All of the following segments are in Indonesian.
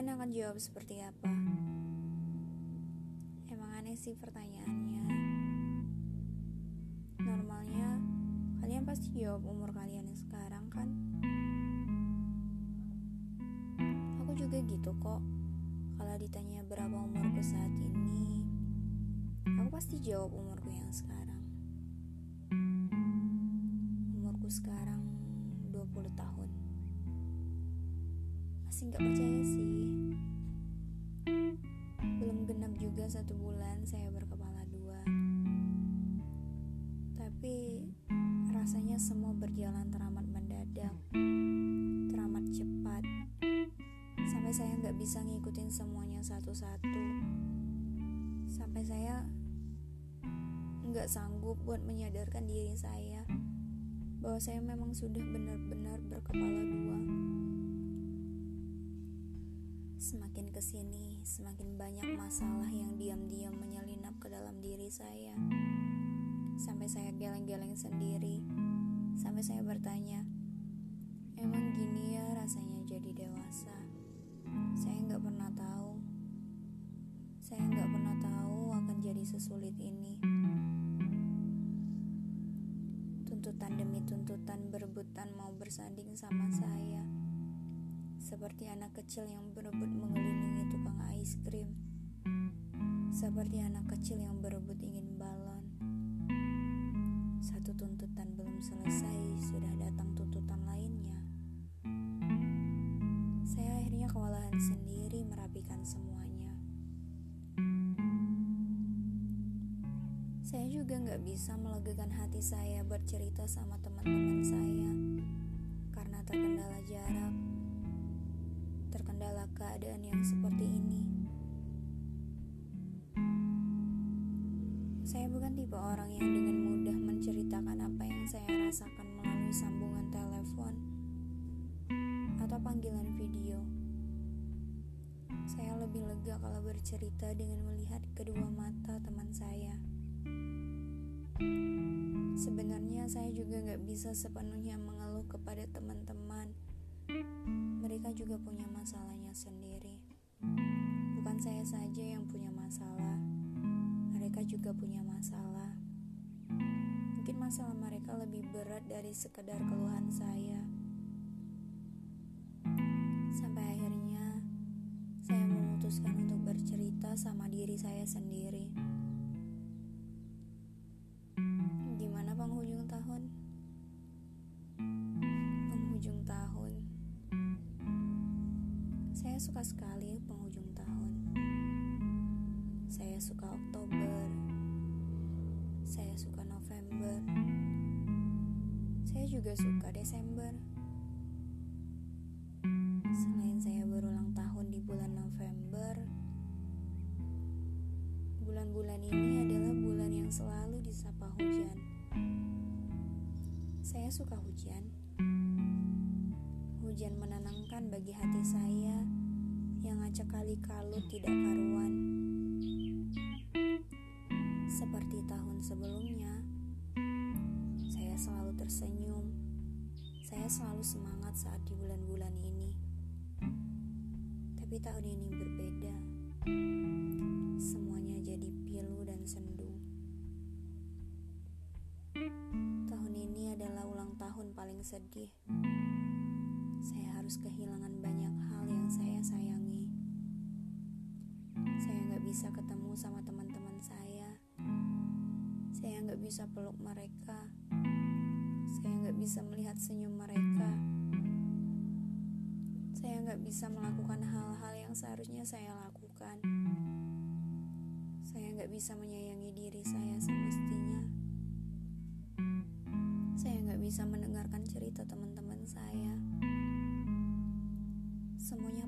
kalian akan jawab seperti apa? Emang aneh sih pertanyaannya. Normalnya, kalian pasti jawab umur kalian yang sekarang kan? Aku juga gitu kok. Kalau ditanya berapa umurku saat ini, aku pasti jawab umurku yang sekarang. Umurku sekarang 20 tahun masih nggak percaya sih. Belum genap juga satu bulan saya berkepala dua. Tapi rasanya semua berjalan teramat mendadak teramat cepat. Sampai saya nggak bisa ngikutin semuanya satu-satu. Sampai saya nggak sanggup buat menyadarkan diri saya bahwa saya memang sudah benar-benar berkepala dua. Semakin ke sini, semakin banyak masalah yang diam-diam menyelinap ke dalam diri saya. Sampai saya geleng-geleng sendiri. Sampai saya bertanya, emang gini ya rasanya jadi dewasa? Saya nggak pernah tahu. Saya nggak pernah tahu akan jadi sesulit ini. Seperti anak kecil yang berebut mengelilingi tukang es krim, seperti anak kecil yang berebut ingin balon. Satu tuntutan belum selesai, sudah datang tuntutan lainnya. Saya akhirnya kewalahan sendiri merapikan semuanya. Saya juga nggak bisa melegakan hati saya bercerita sama teman-teman saya karena terkendala jarak keadaan yang seperti ini. Saya bukan tipe orang yang dengan mudah menceritakan apa yang saya rasakan melalui sambungan telepon atau panggilan video. Saya lebih lega kalau bercerita dengan melihat kedua mata teman saya. Sebenarnya saya juga nggak bisa sepenuhnya mengeluh kepada teman-teman mereka juga punya masalahnya sendiri. Bukan saya saja yang punya masalah, mereka juga punya masalah. Mungkin masalah mereka lebih berat dari sekedar keluhan saya. Sampai akhirnya saya memutuskan untuk bercerita sama diri saya sendiri. Suka sekali penghujung tahun. Saya suka Oktober. Saya suka November. Saya juga suka Desember. Selain saya berulang tahun di bulan November, bulan-bulan ini adalah bulan yang selalu disapa hujan. Saya suka hujan. Hujan menenangkan bagi hati saya yang acak kali kalut tidak karuan. Seperti tahun sebelumnya, saya selalu tersenyum. Saya selalu semangat saat di bulan-bulan ini. Tapi tahun ini berbeda. Semuanya jadi pilu dan sendu. Tahun ini adalah ulang tahun paling sedih saya harus kehilangan banyak hal yang saya sayangi. Bisa ketemu sama teman-teman saya. Saya nggak bisa peluk mereka. Saya nggak bisa melihat senyum mereka. Saya nggak bisa melakukan hal-hal yang seharusnya saya lakukan. Saya nggak bisa menyayangi diri saya semestinya. Saya nggak bisa mendengarkan cerita teman-teman saya semuanya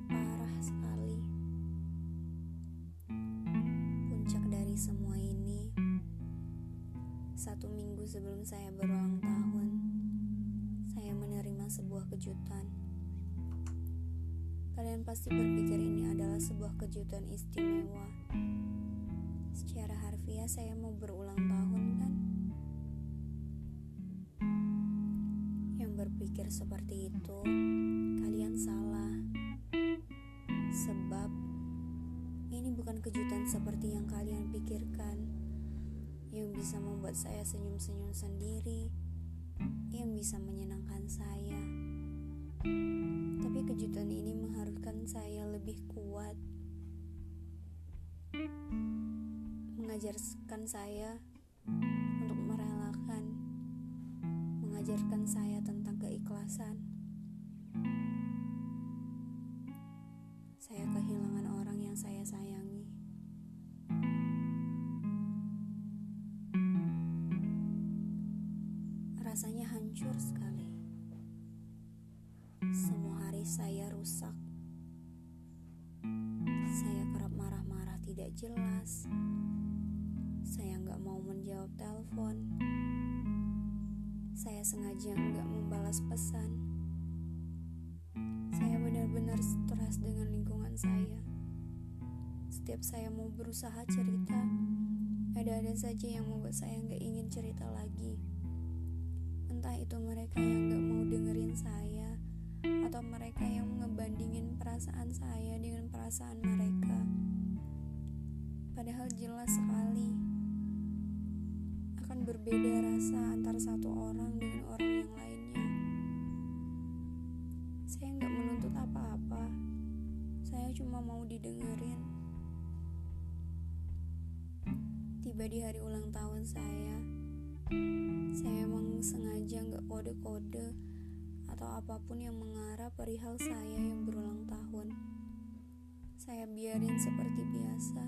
satu minggu sebelum saya berulang tahun, saya menerima sebuah kejutan. Kalian pasti berpikir ini adalah sebuah kejutan istimewa. Secara harfiah saya mau berulang tahun kan? Yang berpikir seperti itu, kalian salah. Sebab ini bukan kejutan seperti yang kalian pikirkan, yang bisa membuat saya senyum-senyum sendiri, yang bisa menyenangkan saya. Tapi kejutan ini mengharuskan saya lebih kuat, mengajarkan saya untuk merelakan, mengajarkan saya tentang keikhlasan. Saya kehilangan orang yang saya sayangi. Hancur sekali. Semua hari saya rusak. Saya kerap marah-marah tidak jelas. Saya nggak mau menjawab telepon. Saya sengaja nggak membalas pesan. Saya benar-benar stres dengan lingkungan saya. Setiap saya mau berusaha cerita, ada-ada saja yang membuat saya nggak ingin cerita lagi. Entah itu mereka yang nggak mau dengerin saya, atau mereka yang ngebandingin perasaan saya dengan perasaan mereka. Padahal jelas sekali akan berbeda rasa antara satu orang dengan orang yang lainnya. Saya nggak menuntut apa-apa. Saya cuma mau didengerin. Tiba di hari ulang tahun saya, saya emang sengaja nggak kode-kode atau apa pun yang mengarah perihal saya yang berulang tahun. Saya biarin seperti biasa.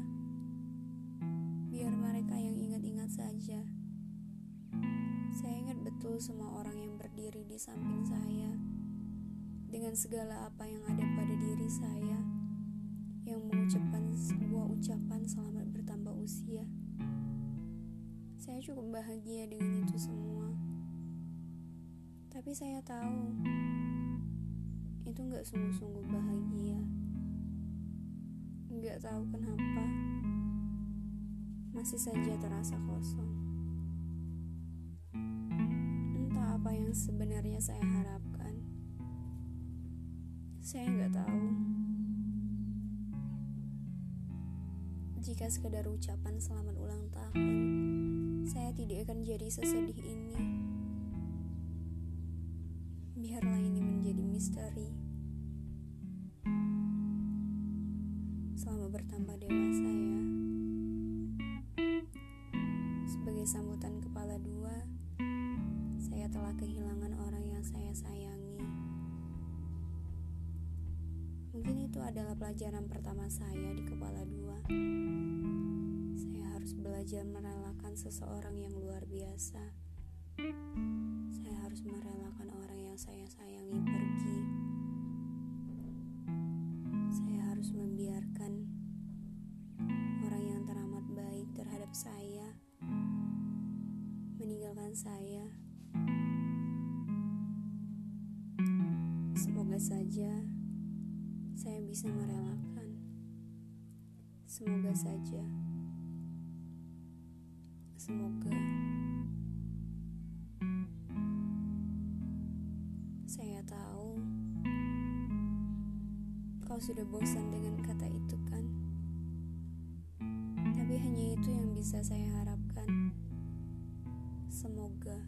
Biar mereka yang ingat-ingat saja. Saya ingat betul semua orang yang berdiri di samping saya. Dengan segala apa yang ada pada diri saya yang mengucapkan sebuah ucapan selamat bertambah usia. Saya cukup bahagia dengan itu semua. Tapi saya tahu itu nggak sungguh-sungguh bahagia. Nggak tahu kenapa masih saja terasa kosong. Entah apa yang sebenarnya saya harapkan. Saya nggak tahu. Jika sekedar ucapan selamat ulang tahun, saya tidak akan jadi sesedih ini. Biarlah ini menjadi misteri. Selama bertambah dewasa ya. Sebagai sambutan kepala dua, saya telah kehilangan orang yang saya sayangi. Mungkin itu adalah pelajaran pertama saya di kepala dua. Belajar merelakan seseorang yang luar biasa. Saya harus merelakan orang yang saya sayangi pergi. Saya harus membiarkan orang yang teramat baik terhadap saya meninggalkan saya. Semoga saja saya bisa merelakan. Semoga saja. Semoga saya tahu kau sudah bosan dengan kata itu kan? Tapi hanya itu yang bisa saya harapkan. Semoga